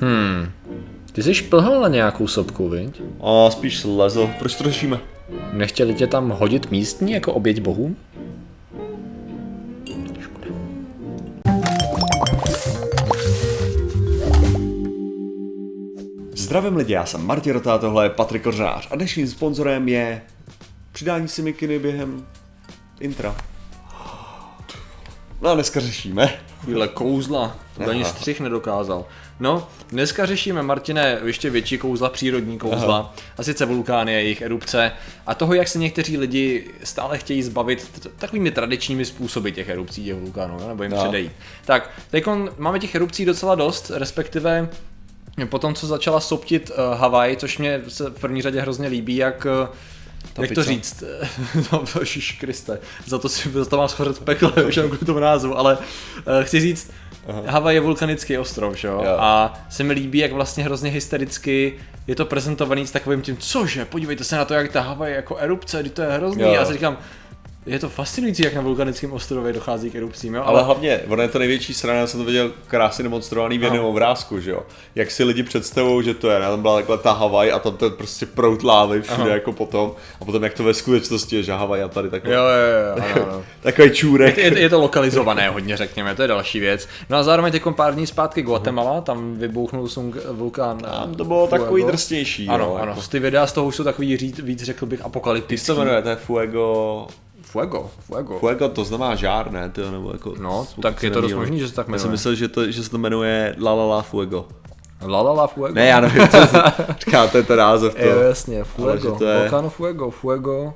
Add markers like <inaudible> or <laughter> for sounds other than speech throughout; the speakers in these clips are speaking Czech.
Hmm. Ty jsi šplhal na nějakou sopku, viď? A spíš lezl. Proč to řešíme? Nechtěli tě tam hodit místní jako oběť bohům? Zdravím lidi, já jsem Martin Rota, tohle je Patrik Kořář a dnešním sponzorem je přidání si mikiny během intra. No a dneska řešíme. Chvíle kouzla, to ani střih nedokázal. No, dneska řešíme, Martine, ještě větší kouzla, přírodní kouzla, Aha. a sice vulkány a jejich erupce a toho, jak se někteří lidi stále chtějí zbavit takovými tradičními způsoby těch erupcí těch vulkánů, nebo jim No. předejít. Tak, teď máme těch erupcí docela dost, respektive po tom, co začala soptit uh, Havaj, což mě se v první řadě hrozně líbí, jak uh, jak to pizza. říct? <laughs> No, Kriste, za to si za to mám schořet v pekle, už jenom kvůli tomu názvu, ale uh, chci říct, Havaj je vulkanický ostrov, že jo? A se mi líbí, jak vlastně hrozně hystericky je to prezentovaný s takovým tím, cože, podívejte se na to, jak ta Havaj je jako erupce, kdy to je hrozný. Jo. Já si říkám, je to fascinující, jak na vulkanickém ostrově dochází k erupcím, jo? Ale hlavně, ono je to největší strana, já jsem to viděl krásně demonstrovaný v jednom No. obrázku, že jo. Jak si lidi představují, že to je, tam byla takhle ta Havaj a tam ten prostě prout lávy všude Aha. jako potom. A potom jak to ve skutečnosti je, že Havaj a tady takový, Jo, jo, jo, <laughs> ano, ano. takový čůrek. Je, je to lokalizované hodně, řekněme, to je další věc. No a zároveň teď pár dní zpátky Guatemala, tam vybuchnul sung, vulkán. Tam eh, to bylo takový Fuego. drsnější, jo. Ano, ano, Jako. ty videa z toho už jsou takový říct, víc řekl bych apokalyptický. co se jmenuje, to je Fuego... Fuego, Fuego. Fuego, to znamená žár, ne? To, nebo jako, No, tak je to dost možný, že se tak Já jsem jmenuje. myslel, že, to, že se to jmenuje La La La Fuego. La la la Fuego. Ne, já nevím, co <laughs> říká, to je ten název to. Jo, jasně, Fuego, je- Volcano Fuego, Fuego.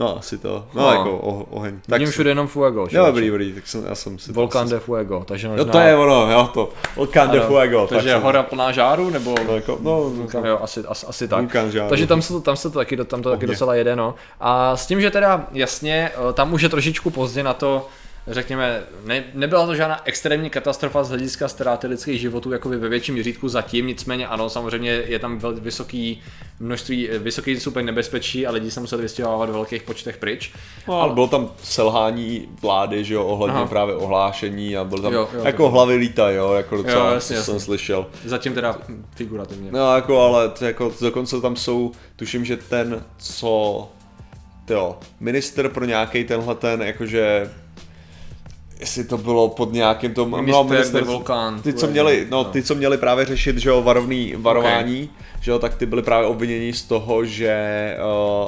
No, asi to. No, No. jako o, oheň. Vidím si- všude jenom Fuego. Jo, člověče. dobrý, dobrý, tak jsem, já jsem si Volcán to... de Fuego, takže Jo, možná... to je ono, jo, to. Volcán de Fuego. Takže tak hora plná žáru, nebo... No, jako, no, vulkán. Jo, asi, asi, asi tak. Vulkán žáru. Takže tam se to, tam se to taky, do- tam to taky Ohně. docela jede, no. A s tím, že teda jasně, eh, tam už je trošičku pozdě na to, řekněme, ne, nebyla to žádná extrémní katastrofa z hlediska ztráty lidských životů jako ve větším měřítku zatím, nicméně ano, samozřejmě je tam vysoký množství, eh, vysoký stupeň nebezpečí a lidi se museli vystěhovávat v velkých počtech pryč. No, ale bylo tam selhání vlády, že jo, ohledně Aha. právě ohlášení a byl tam, Jo, jo, jako to- hlavy lítají, jo, jako docela, Jo, jo, jasně, co jsem jasně. slyšel. Zatím teda figurativně. No jako, ale to jako, dokonce tam jsou, tuším, že ten, co, jo, minister pro nějaký tenhle ten, jakože, jestli to bylo pod nějakým tom, Minister de Volcán, ty, co měli, no, no. ty, co měli právě řešit, že jo, varovný, varování, že jo, tak ty byly právě obviněni z toho, že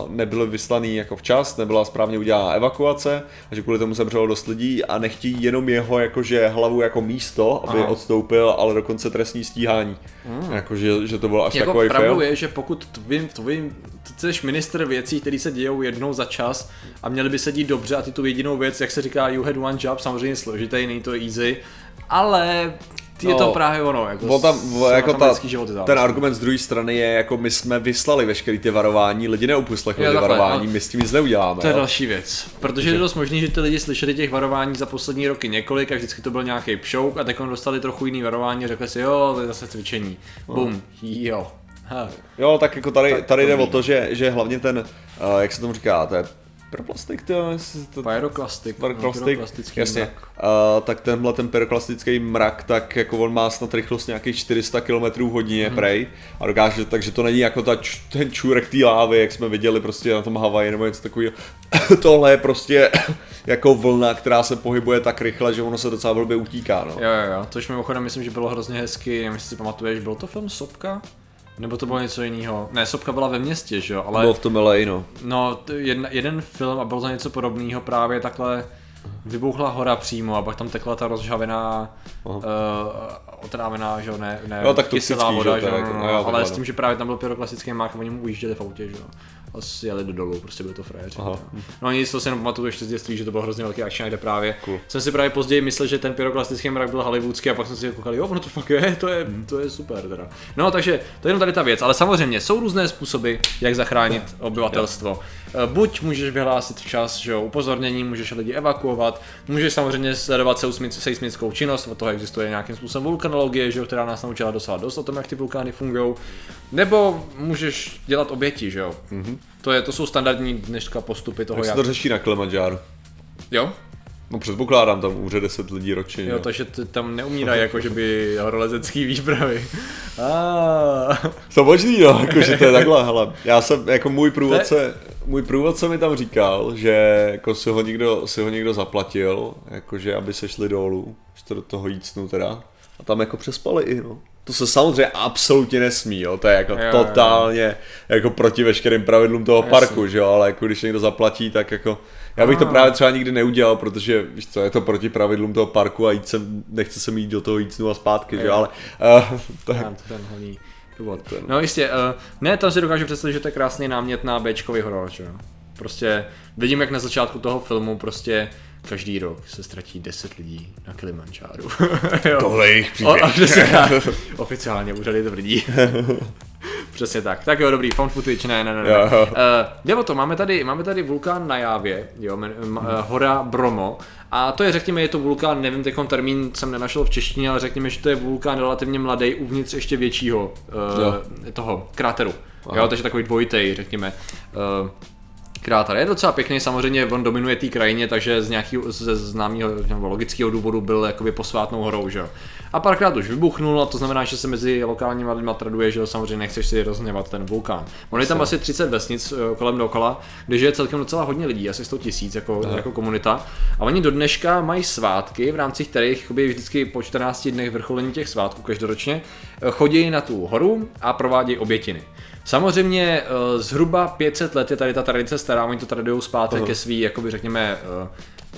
uh, nebyly vyslaný jako včas, nebyla správně udělána evakuace a že kvůli tomu zemřelo dost lidí a nechtějí jenom jeho jakože hlavu jako místo, aby Aha. odstoupil, ale dokonce trestní stíhání. Mm. Jakože, že to bylo až Jako takový pravdou fail. je, že pokud tvým, tvým, ty jsi minister věcí, které se dějou jednou za čas a měly by se dít dobře a ty tu jedinou věc, jak se říká, you had one job, samozřejmě složitý, není to easy, ale ty je No, to právě ono, jako, Bo tam, jako ta, lidský život je ten argument z druhé strany je, jako my jsme vyslali veškerý ty varování, lidi neuposlechli ty varování, no. my s tím nic neuděláme. To je jo. další věc, protože je dost možný, že ty lidi slyšeli těch varování za poslední roky několik a vždycky to byl nějaký pšouk a teď dostali trochu jiný varování a řekli si, jo, to je zase cvičení. Bum, jo. <laughs> Jo, tak jako tady, Tak tady jde o to, že, že hlavně ten, uh, jak se tomu říká, to je pyroplastik, to, jestli to, Pyroklastik, Pyroklastik, pyroklastický jasně. mrak. Uh, tak tenhle ten pyroklastický mrak, tak jako on má snad rychlost nějakých 400 km hodině Mhm. mm. prej a dokáže, takže to není jako ta, ten čůrek té lávy, jak jsme viděli prostě na tom Havaji nebo něco takového. <laughs> Tohle je prostě <coughs> jako vlna, která se pohybuje tak rychle, že ono se docela blbě utíká, no. Jo, jo, jo, což mimochodem myslím, že bylo hrozně hezky, nevím, jestli si pamatuješ, byl to film Sopka? Nebo to bylo něco jiného? Ne, Sopka byla ve městě, že jo, ale Bylo v tom LA, no. no, jedna, jeden film a bylo to něco podobného, právě takhle vybuchla hora přímo a pak tam tekla ta rozžavená, uh, otrávená, že jo, ne, ne Jo, tak kyselá toxický, voda, že jo, no, no jo, ale s no. tím, že právě tam byl pyroklasický mák a oni mu ujížděli v autě, že jo. A jeli do dolů, prostě byli to frajeři. Aha. No a nic, to si jenom pamatuju ještě z dětství, že to byl hrozně velký action, kde právě Cool. jsem si právě později myslel, že ten pyroklastický mrak byl hollywoodský a pak jsem si koukal, jo, ono to fakt je, to je, to je super teda. No takže to je jenom tady ta věc, ale samozřejmě jsou různé způsoby, jak zachránit obyvatelstvo. Eh, Buď můžeš vyhlásit včas, že jo, upozornění, můžeš lidi evakuovat, můžeš samozřejmě sledovat seismic- seismickou činnost, od toho existuje nějakým způsobem vulkanologie, že jo, která nás naučila docela dost o tom, jak ty vulkány fungují, nebo můžeš dělat oběti, že jo. Mm-hmm. To, je, to jsou standardní dneška postupy toho, Jak se jak... to řeší na Kilimanjáru? Jo, No předpokládám, tam umře 10 lidí ročně. Jo, jo. takže t- tam neumírají jako, že by horolezecký výpravy. <laughs> Ah. To možný, no, jakože to je takhle, <laughs> hele. Já jsem, jako můj průvodce, můj průvodce mi tam říkal, že jako si ho někdo, si ho někdo zaplatil, jakože aby se šli dolů, že to do toho jícnu teda. A tam jako přespali i, no. To se samozřejmě absolutně nesmí, jo, to je jako Jo, jo, jo, totálně jako proti veškerým pravidlům toho Jasně. parku, že jo, ale jako když někdo zaplatí, tak jako já bych to právě třeba nikdy neudělal, protože víš co, je to proti pravidlům toho parku a jít sem, nechce se mi jít do toho jícnu a zpátky, že jo, Jo. ale uh, to je, Mám to ten hlavní důvod. No jistě, uh, ne, tam si dokážu představit, že to je krásný námět na Bčkový horor, že jo. Prostě vidím, jak na začátku toho filmu prostě každý rok se ztratí 10 lidí na Kilimanjáru. <laughs> Jo. tohle je jejich O, a příběh. přesně tak. <laughs> Oficiálně úřady tvrdí. <laughs> Přesně tak. Tak jo, dobrý, found footage, ne, ne, ne. ne. Uh, jde o to, máme tady, máme tady vulkán na Jávě, jo, men, uh, hora Bromo, a to je, řekněme, je to vulkán, nevím, teď termín jsem nenašel v češtině, ale řekněme, že to je vulkán relativně mladý uvnitř ještě většího Jo. uh, toho kráteru. Aha. Jo, takže takový dvojitej, řekněme. Uh, kráter. Je docela pěkný, samozřejmě on dominuje té krajině, takže z nějakého ze známého nebo logického důvodu byl jakoby posvátnou horou, že jo. A párkrát už vybuchnul, a to znamená, že se mezi lokálními lidmi traduje, že jo, samozřejmě nechceš si rozhněvat ten vulkán. On je tam asi 30 vesnic eh, kolem dokola, kde žije celkem docela hodně lidí, asi 100 tisíc jako, jako komunita. A oni do dneška mají svátky, v rámci kterých jakoby vždycky po 14 dnech vrcholení těch svátků každoročně eh, chodí na tu horu a provádějí obětiny. Samozřejmě eh, zhruba 500 let je tady ta tradice stará, oni to tradují zpátky ke svý, jakoby řekněme, eh,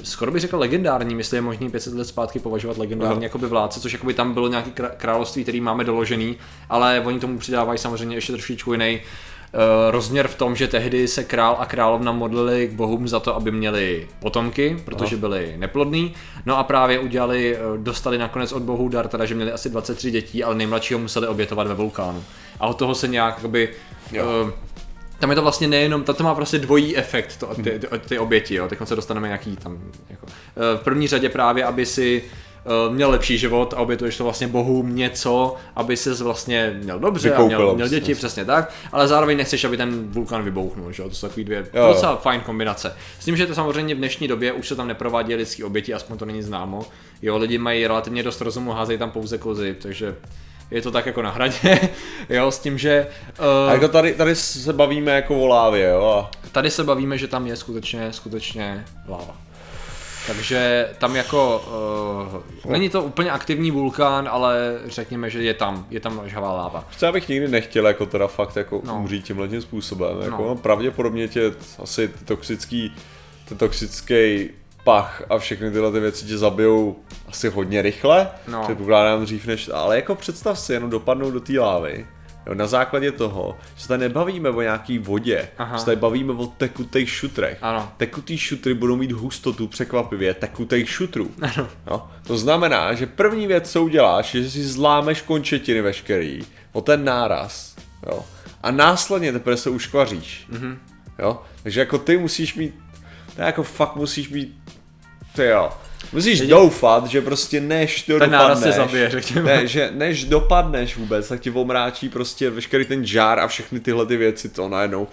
skoro bych řekl legendární, jestli je možný 500 let zpátky považovat legendární Aha. jakoby vládce, což jakoby tam bylo nějaké krá- království, který máme doložený, ale oni tomu přidávají samozřejmě ještě trošičku jiný eh, rozměr v tom, že tehdy se král a královna modlili k bohům za to, aby měli potomky, protože byli neplodní. No a právě udělali, dostali nakonec od bohů dar, teda, že měli asi 23 dětí, ale nejmladšího museli obětovat ve vulkánu. A od toho se nějak jakoby, Jo. uh, tam je to vlastně nejenom, to má prostě dvojí efekt, to, ty, ty, ty oběti, jo, teď se dostaneme nějaký tam, jako, eh, v první řadě právě, aby si eh, měl lepší život a obětuješ to vlastně bohům něco, aby se vlastně měl dobře a měl, měl děti, vlastně. přesně tak, ale zároveň nechceš, aby ten vulkan vybouchnul, že jo, to jsou takový dvě Jo. docela fajn kombinace. S tím, že to samozřejmě v dnešní době už se tam neprovádí lidský oběti, aspoň to není známo. Jo, lidi mají relativně dost rozumu, házejí tam pouze kozy, takže je to tak jako na hradě, <laughs> jo, s tím, že A uh, jako tady, tady se bavíme jako o lávě, jo, a tady se bavíme, že tam je skutečně, skutečně láva. Takže tam jako, uh, není to úplně aktivní vulkán, ale řekněme, že je tam, je tam žhavá láva. Já bych nikdy nechtěl jako teda fakt jako No. umřít tímhle tím způsobem. Jako, No. no. pravděpodobně tě asi ty toxický, ten toxický pach a všechny tyhle ty věci tě zabijou asi hodně rychle. No. Předpokládám dřív než, ale jako představ si jenom dopadnout do té lávy. Jo, na základě toho, že se tady nebavíme o nějaký vodě, Aha. se tady bavíme o tekutých šutrech. Ano. Tekutý šutry budou mít hustotu překvapivě tekutých šutrů. Ano. No, to znamená, že první věc, co uděláš, je, že si zlámeš končetiny veškerý o ten náraz. Jo. A následně teprve se uškvaříš. Mm-hmm. Jo. Takže jako ty musíš mít, to jako fakt musíš mít, ty jo. Musíš Jedině- doufat, že prostě než to Ten dopadneš, zabije, řekněme. ne, že než dopadneš vůbec, tak ti omráčí prostě veškerý ten žár a všechny tyhle ty věci, to najednou.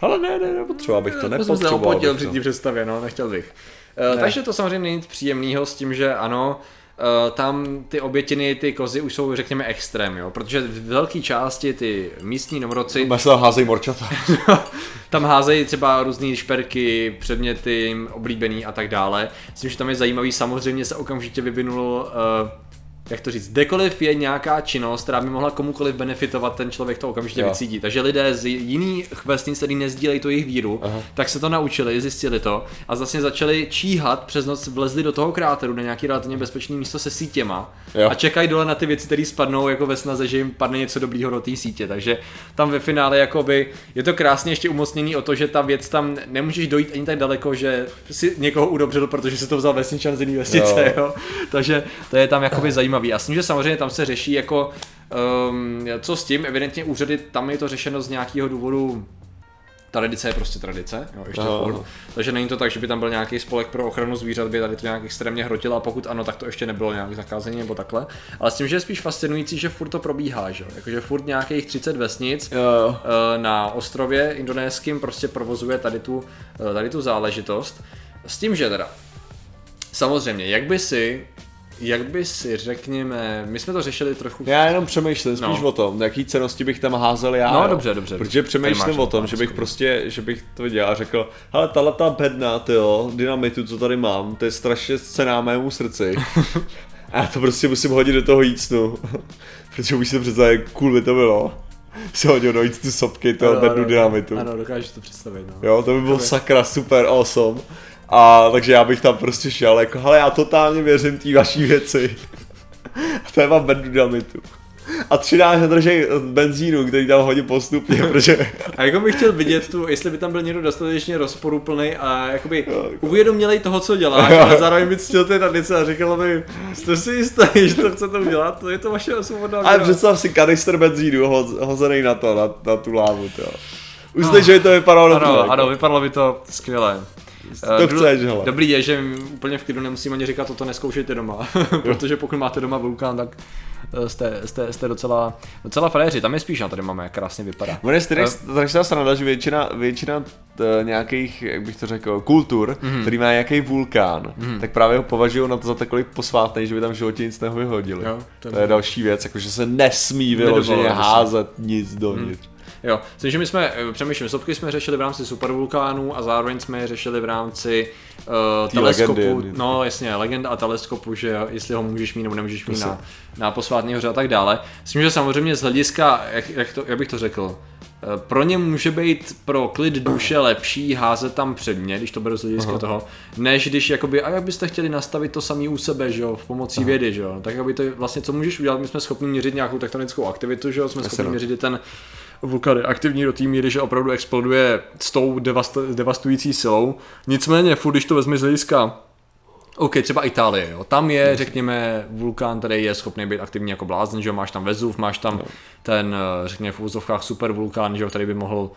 Ale ne, ne, nepotřeboval bych to, jsem se nepotřeboval bych při to. té představě, no, nechtěl bych. Uh, takže to samozřejmě není nic příjemného s tím, že ano, tam ty obětiny, ty kozy už jsou, řekněme, extrém, jo, protože v velké části ty místní nomroci Masla házej morčata. <laughs> tam házejí třeba různé šperky, předměty jim oblíbený a tak dále. Myslím, že tam je zajímavý, samozřejmě se okamžitě vyvinul uh, jak to říct, kdekoliv je nějaká činnost, která by mohla komukoliv benefitovat, ten člověk to okamžitě Jo. vycítí. Takže lidé z jiných vesnic, který nezdílejí to jejich víru, Aha. tak se to naučili, zjistili to a vlastně začali číhat, přes noc vlezli do toho kráteru na nějaký relativně bezpečné místo se sítěma Jo. a čekají dole na ty věci, které spadnou jako ve snaze, že jim padne něco dobrýho do té sítě. Takže tam ve finále jakoby je to krásně ještě umocněný o to, že ta věc tam nemůžeš dojít ani tak daleko, že si někoho udobřil, protože si to vzal vesničan z jiné vesnice, jo. Jo. Takže to je tam jakoby zajímavý. A s tím, že samozřejmě tam se řeší jako um, co s tím, evidentně úřady, tam je to řešeno z nějakého důvodu Tradice je prostě tradice, jo, ještě Aha. furt. Takže není to tak, že by tam byl nějaký spolek pro ochranu zvířat, by tady to nějak extrémně hrotilo a pokud ano, tak to ještě nebylo nějak zakázení nebo takhle. Ale s tím, že je spíš fascinující, že furt to probíhá, že. Jakože furt nějakých 30 vesnic Jo. eh, na ostrově indonéským prostě provozuje tady tu, eh, tady tu záležitost. S tím, že teda, samozřejmě, jak by si jak by si řekněme, my jsme to řešili trochu... Já jenom přemýšlím spíš No. o tom, jaký cenosti bych tam házel já. No, jo. dobře, dobře. Protože přemýšlím o tom, že bych prostě, že bych to viděl a řekl, hele, tahle ta bedna, tyjo, dynamitu, co tady mám, to je strašně cená mému srdci. <laughs> a já to prostě musím hodit do toho jícnu. <laughs> Protože už si to představit, jak cool by to bylo. Si hodil do jícnu sopky Ano, bednu dynamitu. Ano, dokážeš to představit, no. Jo, to by bylo sakra super awesome. A takže já bych tam prostě šel, jako, hele, já totálně věřím té vaší věci. <laughs> A to je mám bednu dynamitu. A 13 držej benzínu, který tam hodím postupně, <laughs> protože A jako bych chtěl vidět tu, jestli by tam byl někdo dostatečně rozporuplný a jakoby uvědomělej toho, co děláš, <laughs> ale zároveň by ctil ty tradice a říkal by, jste si jistý, že to chcete udělat, to je to vaše svobodná Ale víra." představ si kanister benzínu ho, hozený na to, na, na tu lávu, to. Už jste, že by to vypadalo dobře. Ano, jako. ano, vypadalo by to skvěle. To Eh, chceš, hele. Dobrý je, že úplně v klidu nemusím ani říkat, toto neskoušejte doma, <laughs> protože pokud máte doma vulkán, tak eh, jste, jste, jste docela, docela frajeři. Tam je spíš na tady máme, jak krásně vypadá. Ono je strašně Eh. strašná sranda, že většina, většina t, nějakých, jak bych to řekl, kultur, Mhm. mm-hmm. který má nějaký vulkán, mm-hmm. tak právě ho považují na to za takový posvátný, že by tam v životě nic nevyhodili. Jo, to je to je další věc, jakože se nesmí vyloženě házet nic dovnitř. Jo, takže my jsme, eh, přemýšlím, sopky jsme řešili v rámci supervulkánů a zároveň jsme je řešili v rámci uh, teleskopu, legendy. no jasně, legenda a teleskopu, že jestli ho můžeš mít nebo nemůžeš mít na, na posvátný hoře a tak dále. S tím, že samozřejmě z hlediska, jak, jak, to, jak bych to řekl, eh, pro ně může být pro klid duše lepší házet tam předně, když to beru z hlediska toho, než když jakoby, a jak byste chtěli nastavit to samý u sebe, že jo, v pomocí vědy, že jo, tak aby to vlastně, co můžeš udělat, my jsme schopni měřit nějakou tektonickou aktivitu, že jo, jsme schopni no. měřit ten vulkan je aktivní do té míry, že opravdu exploduje s tou devast- devastující silou. Nicméně, furt, když to vezme z hlediska OK, třeba Itálie, jo. Tam je, řekněme, vulkán, který je schopný být aktivní jako blázen, že jo, máš tam Vezuv, máš tam ten, eh, řekněme, v úzovkách super vulkán, že jo, který by mohl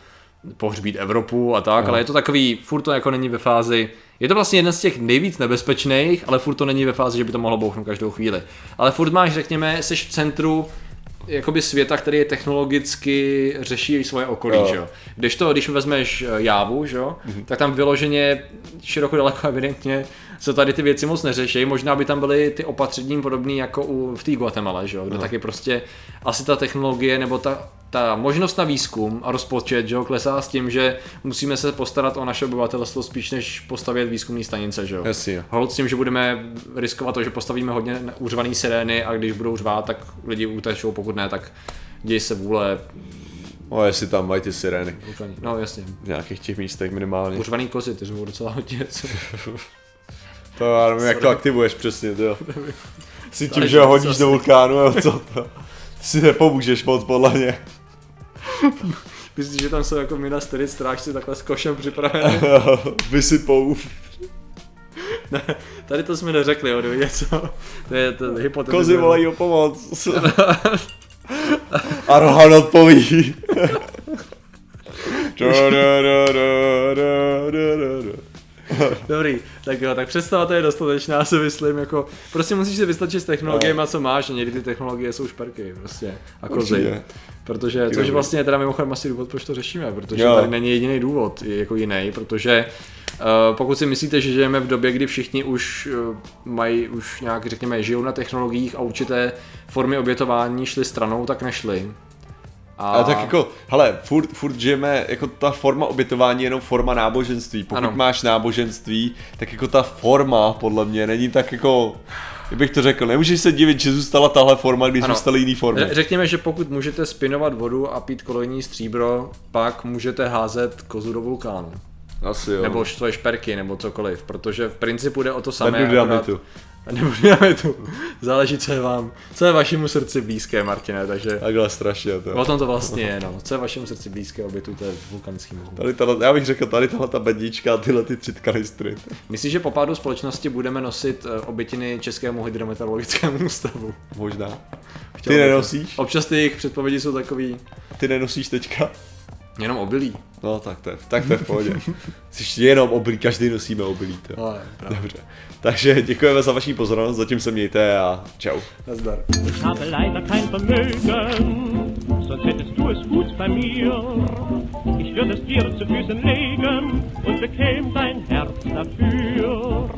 pohřbít Evropu a tak, ale je to takový, furt to jako není ve fázi, je to vlastně jeden z těch nejvíc nebezpečných, ale furt to není ve fázi, že by to mohlo bouchnout každou chvíli. Ale furt máš, řekněme, jsi v centru jakoby světa, který je technologicky řeší svoje okolí, Jo. že jo. Když to, když vezmeš eh, Jávu, že jo, tak tam vyloženě široko daleko evidentně se tady ty věci moc neřeší. Možná by tam byly ty opatření podobné jako u, v té Guatemala, že jo, kde taky prostě asi ta technologie nebo ta, ta možnost na výzkum a rozpočet, že jo, klesá s tím, že musíme se postarat o naše obyvatelstvo spíš než postavět výzkumní stanice, že jo. Jasně. Hold s tím, že budeme riskovat to, že postavíme hodně uřvaný sirény a když budou řvát, tak lidi utečou, pokud ne, tak děj se vůle. No, jestli tam mají ty sirény. No jasně, V nějakých těch místech minimálně. uřvaný kozy, ty řvou docela hodně. <laughs> To já nevím, jak to aktivuješ přesně, <laughs> to jo. Si tím, že ho hodíš do vulkánu, jo, co to? Ty si nepomůžeš moc podle mě. <laughs> Myslíš, že tam jsou jako Minas Tirith strážci takhle s košem připravený? <laughs> Vysypou. ne, tady to jsme neřekli, jo, něco. To je to hypotéza. Kozy volají o pomoc. A Rohan odpoví. Da, da, da, da, da, da, da. <laughs> Dobrý, tak jo, tak představa to je dostatečná, si myslím, jako, prostě musíš si vystačit s technologiemi, co máš, a někdy ty technologie jsou šperky, prostě, a kozy. Protože, což vlastně je teda mimochodem asi důvod, proč to řešíme, protože Jo. tady není jediný důvod, je jako jiný, protože uh, pokud si myslíte, že žijeme v době, kdy všichni už uh, mají, už nějak řekněme, žijou na technologiích a určité formy obětování šly stranou, tak nešly. A, Ale tak jako, hele, furt, furt žijeme, jako ta forma obětování je jenom forma náboženství. Pokud Ano. máš náboženství, tak jako ta forma, podle mě, není tak jako, jak bych to řekl, nemůžeš se divit, že zůstala tahle forma, když Ano. zůstaly jiný formy. Ře- Řekněme, že pokud můžete spinovat vodu a pít kolejní stříbro, pak můžete házet kozu do vulkánu. Asi jo. Nebo svoje šperky, nebo cokoliv, protože v principu jde o to samé. Akorát- dynamitu. Nebo dynamitu. Záleží, co je vám, co je vašemu srdci blízké, Martine, takže Takhle strašně to. o tom to vlastně je, no. Co je vašemu srdci blízké, obětujte v vulkanickém mohu. Tady tahle, já bych řekl, tady tahle ta bednička a tyhle ty tři kanistry. Myslíš, že po pádu společnosti budeme nosit eh, obětiny Českému hydrometeorologickému ústavu? Možná. Chtěl Ty to. nenosíš? Občas ty jejich předpovědi jsou takový, Ty nenosíš teďka? Jenom obilí. No tak to je, tak to je v pohodě. <laughs> Jsi jenom obilí, každý nosíme obilí. To. Ale, právě. Dobře. Takže děkujeme za vaši pozornost, zatím se mějte a čau. Nazdar. Ich habe leider kein Vermögen, sonst hättest du es gut bei mir. Ich würde es dir zu Füßen legen und bekäm dein Herz dafür.